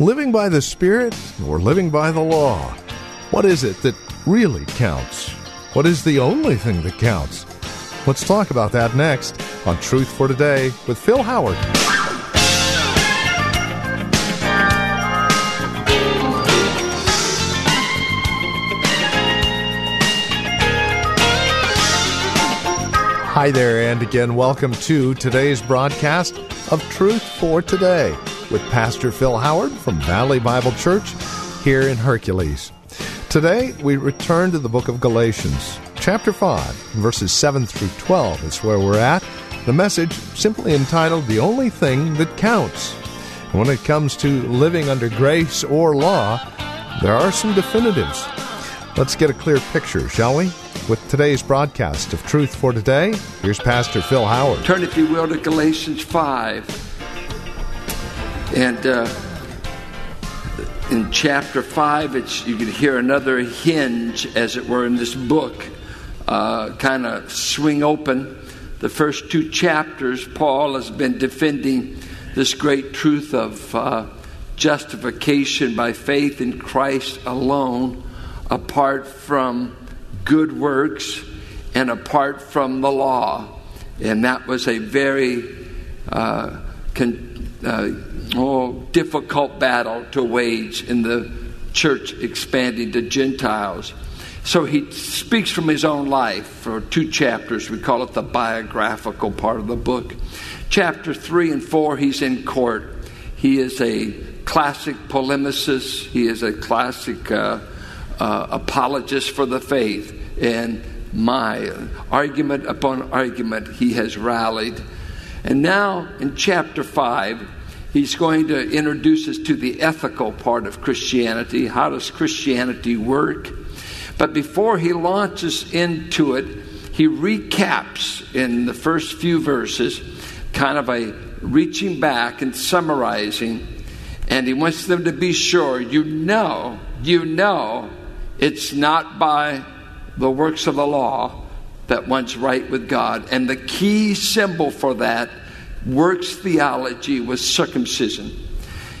Living by the Spirit or living by the law? What is it that really counts? What is the only thing that counts? Let's talk about that next on Truth for Today with Phil Howard. Hi there, and again, welcome to today's broadcast of Truth for Today with Pastor Phil Howard from Valley Bible Church here in Hercules. Today, we return to the book of Galatians, chapter 5, verses 7 through 12 is where we're at. The message simply entitled The Only Thing That Counts. And when it comes to living under grace or law, there are some definitives. Let's get a clear picture, shall we? With today's broadcast of Truth for Today, here's Pastor Phil Howard. Turn, if you will, to Galatians 5. And uh, in chapter 5, it's, you can hear another hinge, as it were, in this book uh, kind of swing open. The first two chapters, Paul has been defending this great truth of uh, justification by faith in Christ alone, apart from good works and apart from the law. And that was a very uh, con- uh, oh, difficult battle to wage in the church expanding to Gentiles. So he speaks from his own life for two chapters. We call it the biographical part of the book. Chapter 3 and 4, he's in court. He is a classic polemicist, he is a classic uh, uh, apologist for the faith. And my argument upon argument, he has rallied. And now in chapter 5, he's going to introduce us to the ethical part of Christianity. How does Christianity work? But before he launches into it, he recaps in the first few verses, kind of a reaching back and summarizing. And he wants them to be sure you know, you know, it's not by the works of the law that one's right with God. And the key symbol for that works theology was circumcision.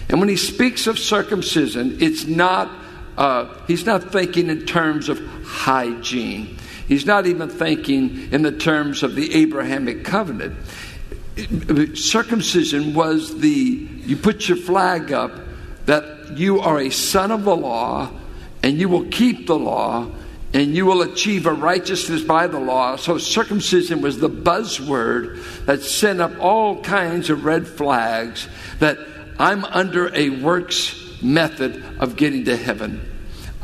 And when he speaks of circumcision, it's not, uh, he's not thinking in terms of hygiene. He's not even thinking in the terms of the Abrahamic covenant. Circumcision was the, you put your flag up that you are a son of the law and you will keep the law and you will achieve a righteousness by the law. So circumcision was the buzzword that sent up all kinds of red flags that I'm under a works method of getting to heaven.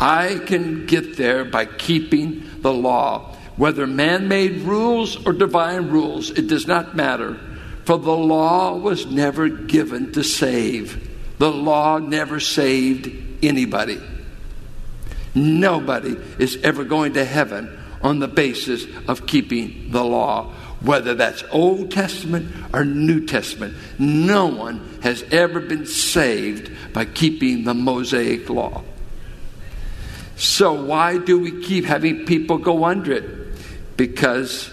I can get there by keeping the law. Whether man made rules or divine rules, it does not matter. For the law was never given to save, the law never saved anybody. Nobody is ever going to heaven on the basis of keeping the law, whether that's Old Testament or New Testament. No one has ever been saved by keeping the Mosaic law. So, why do we keep having people go under it? Because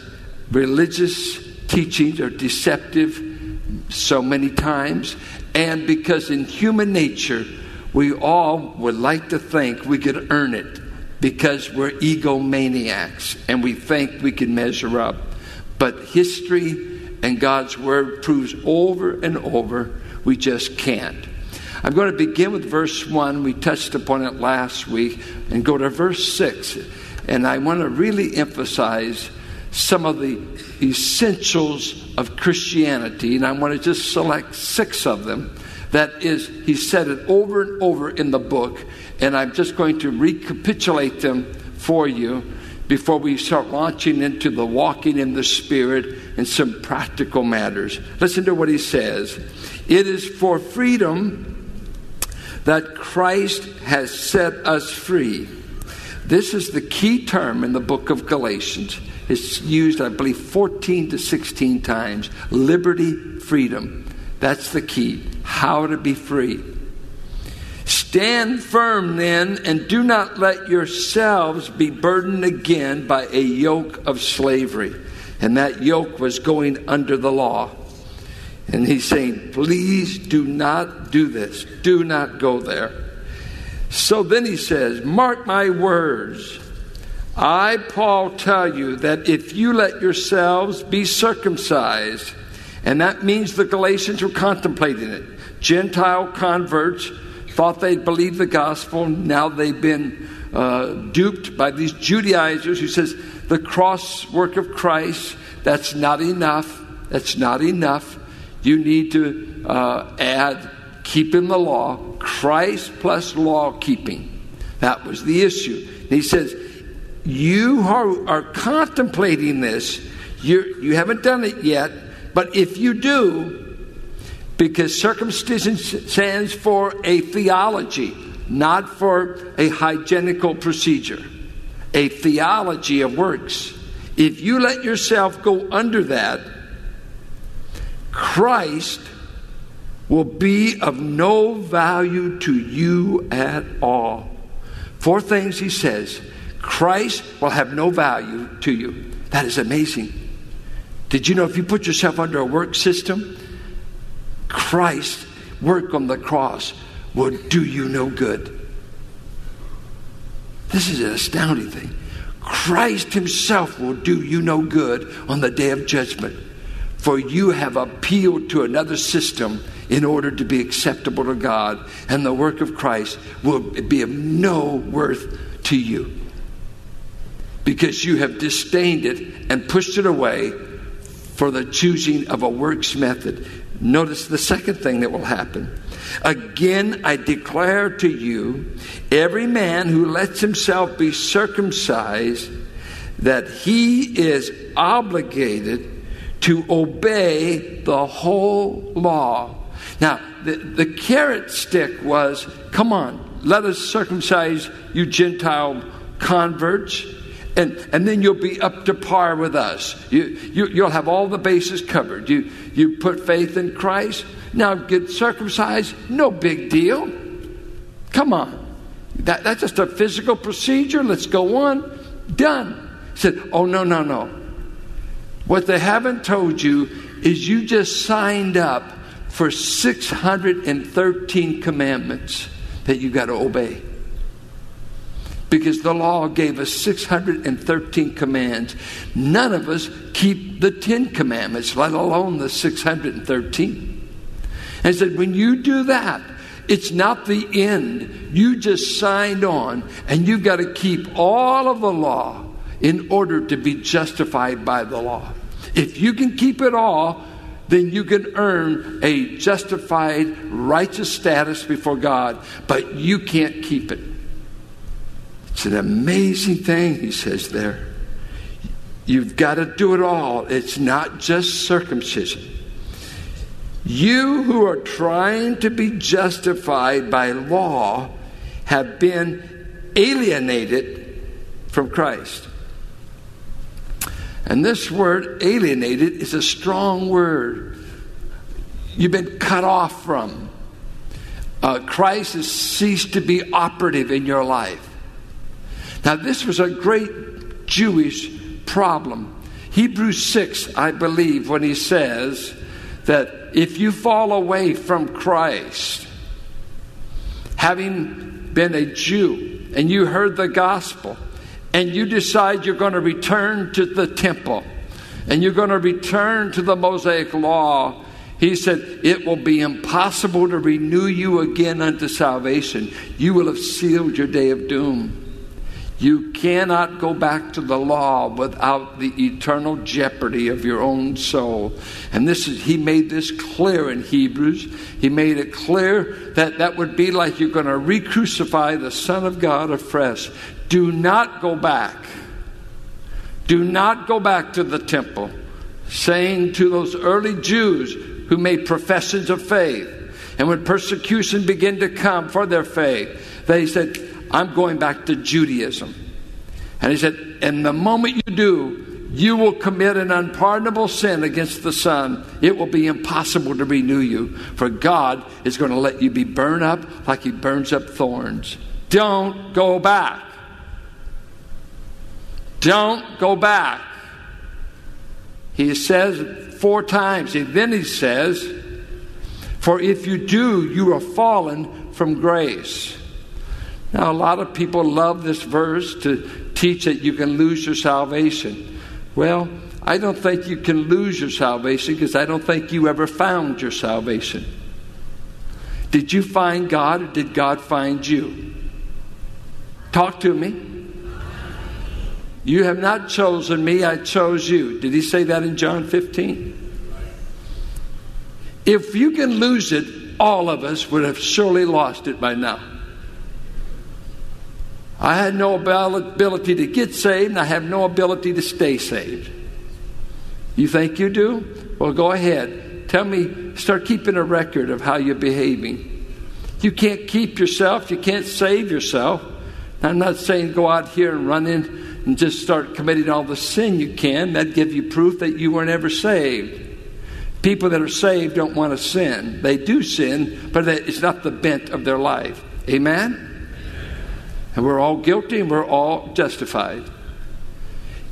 religious teachings are deceptive so many times, and because in human nature, we all would like to think we could earn it because we're egomaniacs and we think we can measure up. But history and God's Word proves over and over we just can't. I'm going to begin with verse 1. We touched upon it last week and go to verse 6. And I want to really emphasize some of the essentials of Christianity. And I want to just select six of them that is, he said it over and over in the book, and I'm just going to recapitulate them for you before we start launching into the walking in the Spirit and some practical matters. Listen to what he says It is for freedom that Christ has set us free. This is the key term in the book of Galatians. It's used, I believe, 14 to 16 times. Liberty, freedom. That's the key. How to be free. Stand firm then, and do not let yourselves be burdened again by a yoke of slavery. And that yoke was going under the law. And he's saying, please do not do this. Do not go there. So then he says, Mark my words. I, Paul, tell you that if you let yourselves be circumcised, and that means the Galatians were contemplating it, Gentile converts thought they'd believed the gospel. Now they've been uh, duped by these Judaizers who says the cross work of Christ, that's not enough. That's not enough. You need to uh, add keeping the law, Christ plus law keeping. That was the issue. And he says, You are, are contemplating this. You, you haven't done it yet, but if you do, because circumcision stands for a theology, not for a hygienical procedure, a theology of works. If you let yourself go under that, Christ will be of no value to you at all. Four things he says Christ will have no value to you. That is amazing. Did you know if you put yourself under a work system, Christ's work on the cross will do you no good. This is an astounding thing. Christ Himself will do you no good on the day of judgment, for you have appealed to another system in order to be acceptable to God, and the work of Christ will be of no worth to you because you have disdained it and pushed it away for the choosing of a works method. Notice the second thing that will happen. Again, I declare to you every man who lets himself be circumcised, that he is obligated to obey the whole law. Now, the, the carrot stick was come on, let us circumcise you Gentile converts and, and then you'll be up to par with us. You, you, you'll have all the bases covered. You, you put faith in Christ, now get circumcised, no big deal. Come on. That, that's just a physical procedure. Let's go on. Done. He said, Oh, no, no, no. What they haven't told you is you just signed up for 613 commandments that you got to obey because the law gave us 613 commands. None of us keep the 10 commandments, let alone the 613. And said, when you do that, it's not the end. You just signed on, and you've got to keep all of the law in order to be justified by the law. If you can keep it all, then you can earn a justified, righteous status before God, but you can't keep it. It's an amazing thing, he says there. You've got to do it all. It's not just circumcision. You who are trying to be justified by law have been alienated from Christ. And this word alienated is a strong word. You've been cut off from. Uh, Christ has ceased to be operative in your life. Now, this was a great Jewish problem. Hebrews 6, I believe, when he says that if you fall away from Christ, having been a Jew, and you heard the gospel, and you decide you're going to return to the temple, and you're going to return to the Mosaic law, he said, It will be impossible to renew you again unto salvation. You will have sealed your day of doom. You cannot go back to the law without the eternal jeopardy of your own soul. And this is, he made this clear in Hebrews. He made it clear that that would be like you're going to re crucify the Son of God afresh. Do not go back. Do not go back to the temple, saying to those early Jews who made professions of faith, And when persecution began to come for their faith, they said, I'm going back to Judaism. And he said, And the moment you do, you will commit an unpardonable sin against the Son. It will be impossible to renew you, for God is going to let you be burned up like He burns up thorns. Don't go back. Don't go back. He says four times, and then he says, For if you do, you are fallen from grace. Now, a lot of people love this verse to teach that you can lose your salvation. Well, I don't think you can lose your salvation because I don't think you ever found your salvation. Did you find God or did God find you? Talk to me. You have not chosen me, I chose you. Did he say that in John 15? If you can lose it, all of us would have surely lost it by now. I had no ability to get saved, and I have no ability to stay saved. You think you do? Well, go ahead. Tell me, start keeping a record of how you're behaving. You can't keep yourself, you can't save yourself. I'm not saying go out here and run in and just start committing all the sin you can. That'd give you proof that you weren't ever saved. People that are saved don't want to sin. They do sin, but it's not the bent of their life. Amen? And we're all guilty and we're all justified.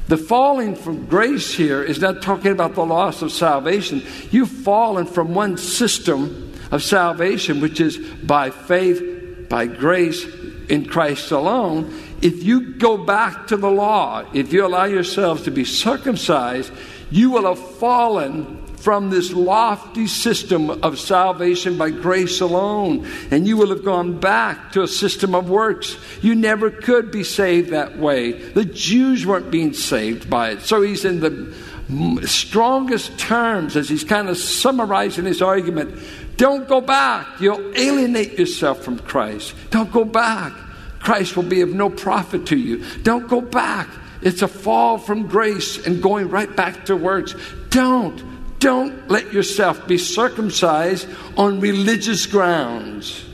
The falling from grace here is not talking about the loss of salvation. You've fallen from one system of salvation, which is by faith, by grace in Christ alone. If you go back to the law, if you allow yourselves to be circumcised, you will have fallen from this lofty system of salvation by grace alone, and you will have gone back to a system of works. You never could be saved that way. The Jews weren't being saved by it. So he's in the strongest terms as he's kind of summarizing his argument. Don't go back. You'll alienate yourself from Christ. Don't go back. Christ will be of no profit to you. Don't go back. It's a fall from grace and going right back to works. Don't. Don't let yourself be circumcised on religious grounds.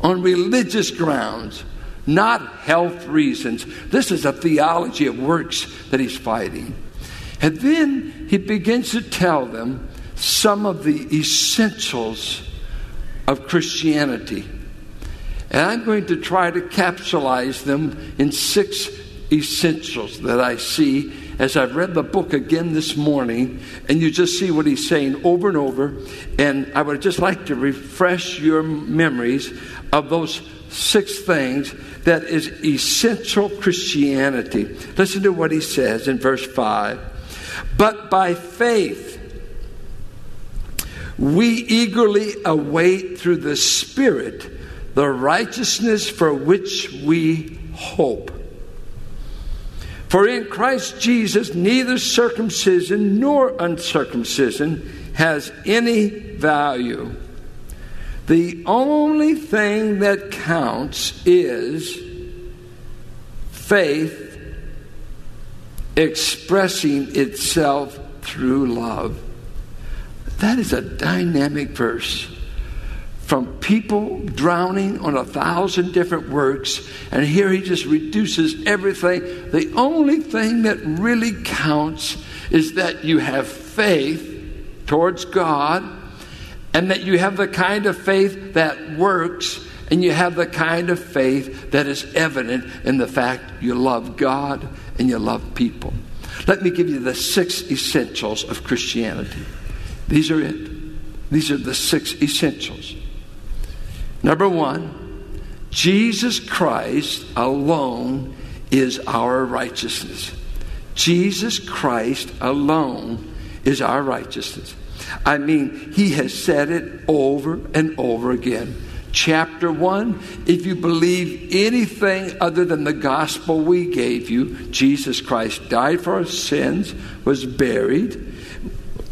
On religious grounds, not health reasons. This is a theology of works that he's fighting. And then he begins to tell them some of the essentials of Christianity. And I'm going to try to capsulize them in six essentials that I see as I've read the book again this morning, and you just see what he's saying over and over. And I would just like to refresh your memories of those six things that is essential Christianity. Listen to what he says in verse 5. But by faith, we eagerly await through the Spirit the righteousness for which we hope. For in Christ Jesus, neither circumcision nor uncircumcision has any value. The only thing that counts is faith expressing itself through love. That is a dynamic verse from people drowning on a thousand different works, and here he just reduces everything. The only thing that really counts is that you have faith towards God, and that you have the kind of faith that works, and you have the kind of faith that is evident in the fact you love God and you love people. Let me give you the six essentials of Christianity. These are it. These are the six essentials. Number one, Jesus Christ alone is our righteousness. Jesus Christ alone is our righteousness. I mean, he has said it over and over again. Chapter 1 If you believe anything other than the gospel we gave you, Jesus Christ died for our sins, was buried,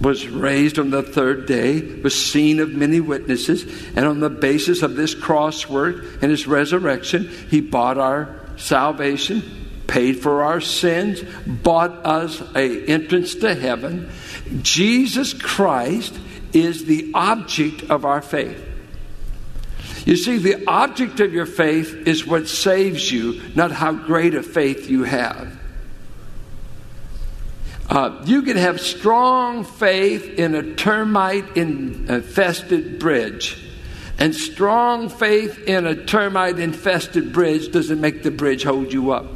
was raised on the third day, was seen of many witnesses, and on the basis of this cross work and his resurrection, he bought our salvation, paid for our sins, bought us a entrance to heaven. Jesus Christ is the object of our faith. You see, the object of your faith is what saves you, not how great a faith you have. Uh, you can have strong faith in a termite infested bridge, and strong faith in a termite infested bridge doesn't make the bridge hold you up.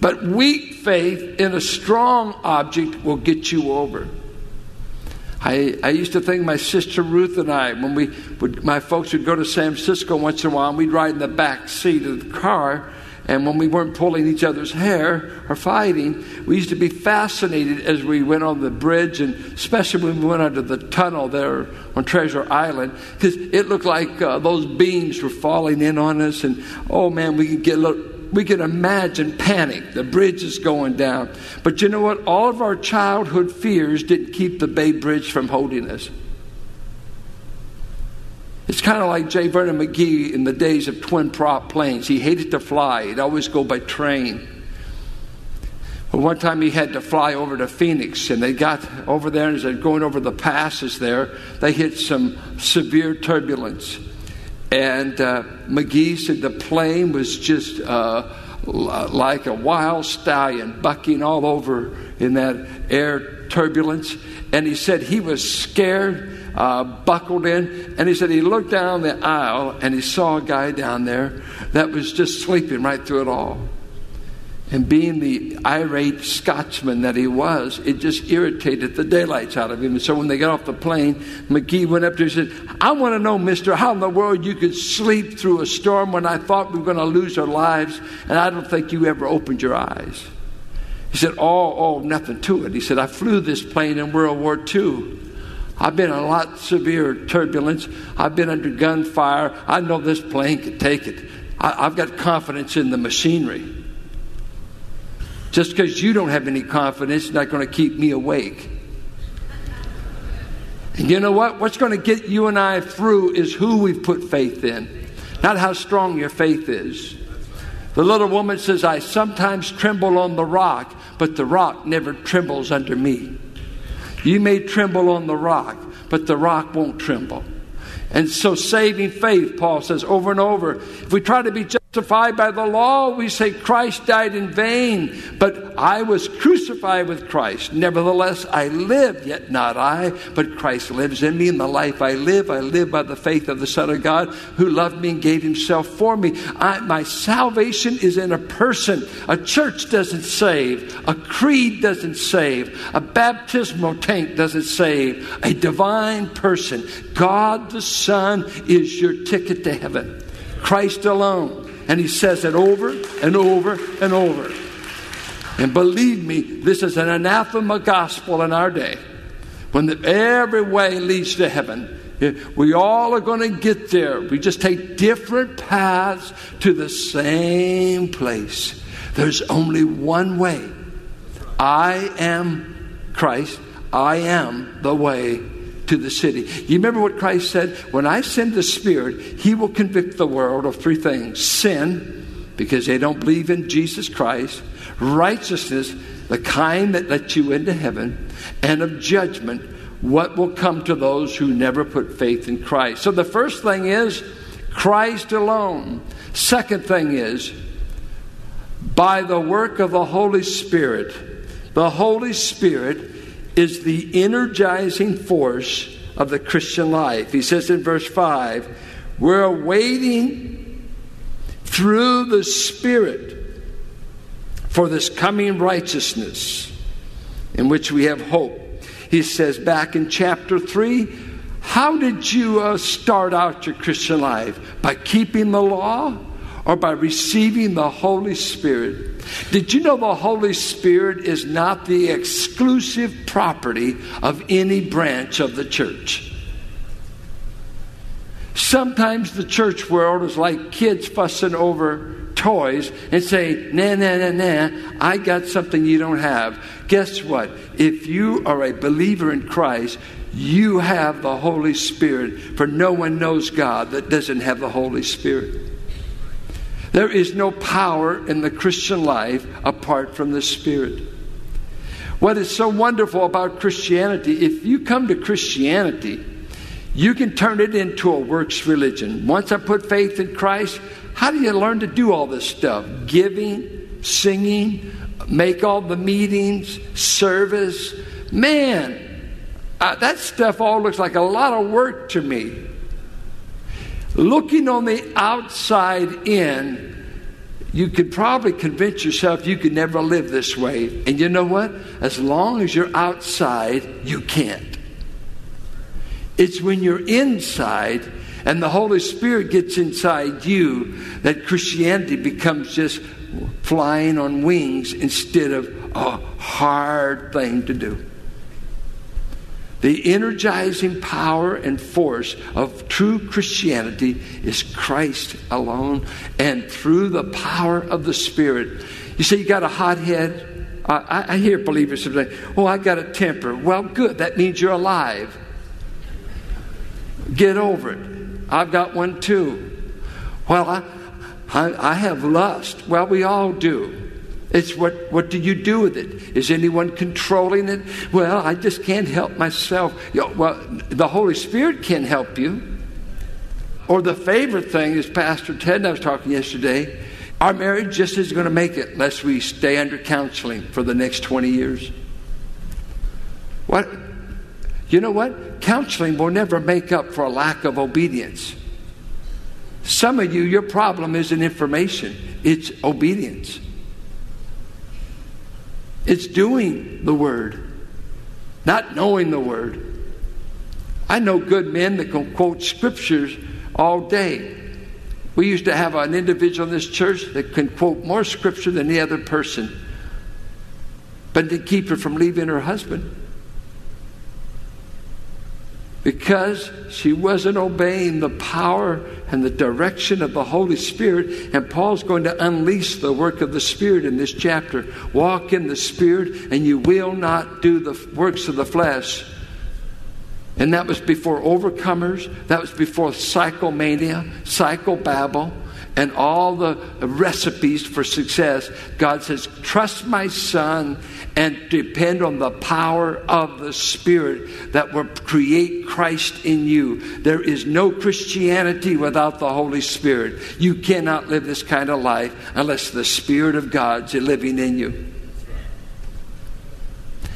But weak faith in a strong object will get you over. I, I used to think my sister Ruth and I, when we would, my folks would go to San Francisco once in a while, and we'd ride in the back seat of the car, and when we weren't pulling each other's hair or fighting, we used to be fascinated as we went on the bridge, and especially when we went under the tunnel there on Treasure Island, because it looked like uh, those beams were falling in on us, and oh man, we could get a little we can imagine panic. The bridge is going down. But you know what? All of our childhood fears didn't keep the Bay Bridge from holding us. It's kind of like J. Vernon McGee in the days of twin prop planes. He hated to fly, he'd always go by train. But one time he had to fly over to Phoenix, and they got over there, and as they're going over the passes there, they hit some severe turbulence. And uh, McGee said the plane was just uh, like a wild stallion bucking all over in that air turbulence. And he said he was scared, uh, buckled in. And he said he looked down the aisle and he saw a guy down there that was just sleeping right through it all. And being the irate Scotsman that he was, it just irritated the daylights out of him. And so when they got off the plane, McGee went up to him and said, I want to know, mister, how in the world you could sleep through a storm when I thought we were going to lose our lives, and I don't think you ever opened your eyes. He said, Oh, oh, nothing to it. He said, I flew this plane in World War II. I've been in a lot severe turbulence. I've been under gunfire. I know this plane can take it. I, I've got confidence in the machinery. Just because you don't have any confidence not going to keep me awake. And you know what? What's going to get you and I through is who we've put faith in, not how strong your faith is. The little woman says, I sometimes tremble on the rock, but the rock never trembles under me. You may tremble on the rock, but the rock won't tremble. And so, saving faith, Paul says over and over, if we try to be just justified by the law, we say Christ died in vain. But I was crucified with Christ. Nevertheless, I live, yet not I, but Christ lives in me. In the life I live, I live by the faith of the Son of God who loved me and gave himself for me. I, my salvation is in a person. A church doesn't save, a creed doesn't save, a baptismal tank doesn't save. A divine person, God the Son, is your ticket to heaven. Christ alone. And he says it over and over and over. And believe me, this is an anathema gospel in our day. When the, every way leads to heaven, eh, we all are going to get there. We just take different paths to the same place. There's only one way. I am Christ. I am the way to the city. You remember what Christ said? When I send the Spirit, He will convict the world of three things sin, because they don't believe in Jesus Christ, righteousness, the kind that lets you into heaven, and of judgment, what will come to those who never put faith in Christ. So the first thing is Christ alone. Second thing is by the work of the Holy Spirit. The Holy Spirit is the energizing force of the Christian life. He says in verse 5, we're waiting through the Spirit for this coming righteousness in which we have hope. He says back in chapter 3, how did you uh, start out your Christian life? By keeping the law or by receiving the Holy Spirit? Did you know the Holy Spirit is not the exclusive property of any branch of the church? Sometimes the church world is like kids fussing over toys and say, nah, nah, nah, nah, I got something you don't have. Guess what? If you are a believer in Christ, you have the Holy Spirit, for no one knows God that doesn't have the Holy Spirit. There is no power in the Christian life apart from the Spirit. What is so wonderful about Christianity, if you come to Christianity, you can turn it into a works religion. Once I put faith in Christ, how do you learn to do all this stuff? Giving, singing, make all the meetings, service. Man, uh, that stuff all looks like a lot of work to me. Looking on the outside in, you could probably convince yourself you could never live this way. And you know what? As long as you're outside, you can't. It's when you're inside and the Holy Spirit gets inside you that Christianity becomes just flying on wings instead of a hard thing to do. The energizing power and force of true Christianity is Christ alone and through the power of the Spirit. You say you got a hot head? I, I hear believers say, Oh, I got a temper. Well, good. That means you're alive. Get over it. I've got one too. Well, I, I, I have lust. Well, we all do. It's what, what do you do with it? Is anyone controlling it? Well, I just can't help myself. You know, well, the Holy Spirit can help you. Or the favorite thing is Pastor Ted and I was talking yesterday. Our marriage just isn't going to make it unless we stay under counseling for the next 20 years. What? You know what? Counseling will never make up for a lack of obedience. Some of you, your problem isn't information, it's obedience. It's doing the word, not knowing the word. I know good men that can quote scriptures all day. We used to have an individual in this church that can quote more scripture than any other person, but to keep her from leaving her husband because she wasn't obeying the power and the direction of the Holy Spirit. And Paul's going to unleash the work of the Spirit in this chapter. Walk in the Spirit, and you will not do the works of the flesh. And that was before overcomers, that was before psychomania, psychobabble and all the recipes for success, God says, trust my son and depend on the power of the Spirit that will create Christ in you. There is no Christianity without the Holy Spirit. You cannot live this kind of life unless the Spirit of God's living in you.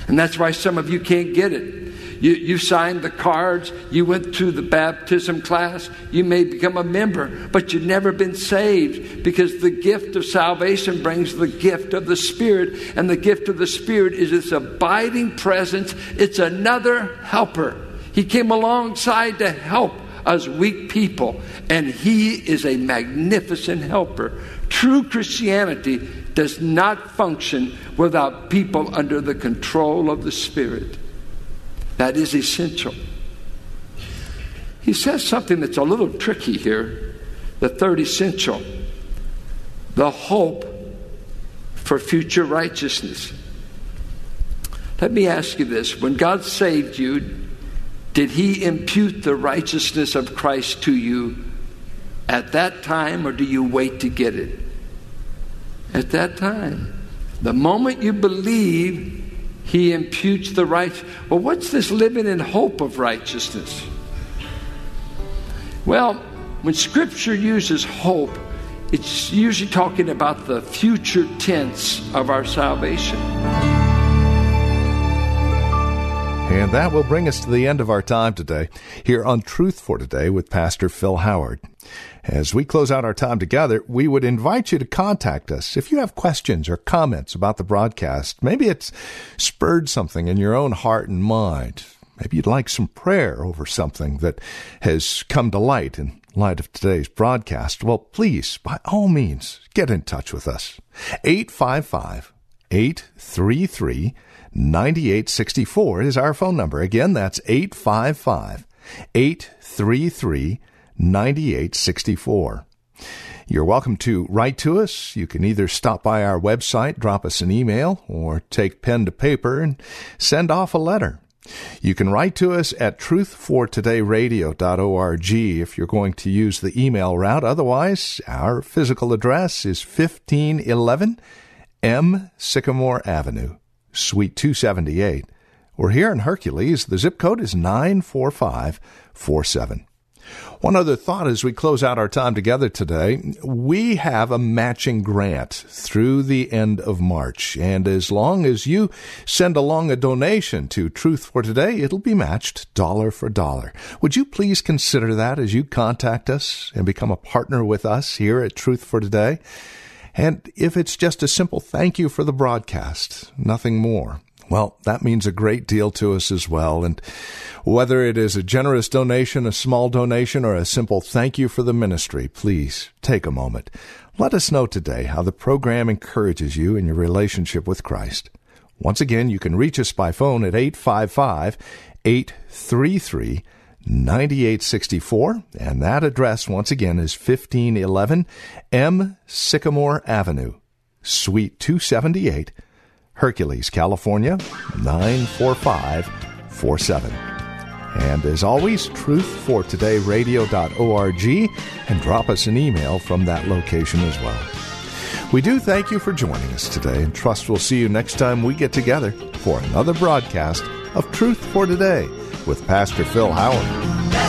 And that's why some of you can't get it. You, you signed the cards, you went to the baptism class, you may become a member, but you've never been saved because the gift of salvation brings the gift of the Spirit, and the gift of the Spirit is this abiding presence. It's another helper. He came alongside to help us weak people, and He is a magnificent helper. True Christianity does not function without people under the control of the Spirit. That is essential. He says something that's a little tricky here the third essential the hope for future righteousness. Let me ask you this when God saved you, did He impute the righteousness of Christ to you at that time, or do you wait to get it? At that time. The moment you believe, he imputes the right. Well, what's this living in hope of righteousness? Well, when Scripture uses hope, it's usually talking about the future tense of our salvation. And that will bring us to the end of our time today here on Truth for Today with Pastor Phil Howard. As we close out our time together, we would invite you to contact us if you have questions or comments about the broadcast. Maybe it's spurred something in your own heart and mind. Maybe you'd like some prayer over something that has come to light in light of today's broadcast. Well, please, by all means, get in touch with us. 855 833 9864 is our phone number. Again, that's 855 833 9864. You're welcome to write to us. You can either stop by our website, drop us an email, or take pen to paper and send off a letter. You can write to us at truthfortodayradio.org if you're going to use the email route. Otherwise, our physical address is 1511 M. Sycamore Avenue, Suite 278. We're here in Hercules. The zip code is 94547. One other thought as we close out our time together today, we have a matching grant through the end of March. And as long as you send along a donation to Truth for Today, it'll be matched dollar for dollar. Would you please consider that as you contact us and become a partner with us here at Truth for Today? And if it's just a simple thank you for the broadcast, nothing more, well, that means a great deal to us as well. And whether it is a generous donation, a small donation, or a simple thank you for the ministry, please take a moment. Let us know today how the program encourages you in your relationship with Christ. Once again, you can reach us by phone at 855 833 9864, and that address once again is 1511 M Sycamore Avenue, Suite 278, Hercules, California 94547. And as always, truthfortodayradio.org and drop us an email from that location as well. We do thank you for joining us today and trust we'll see you next time we get together for another broadcast of Truth for Today with Pastor Phil Howard.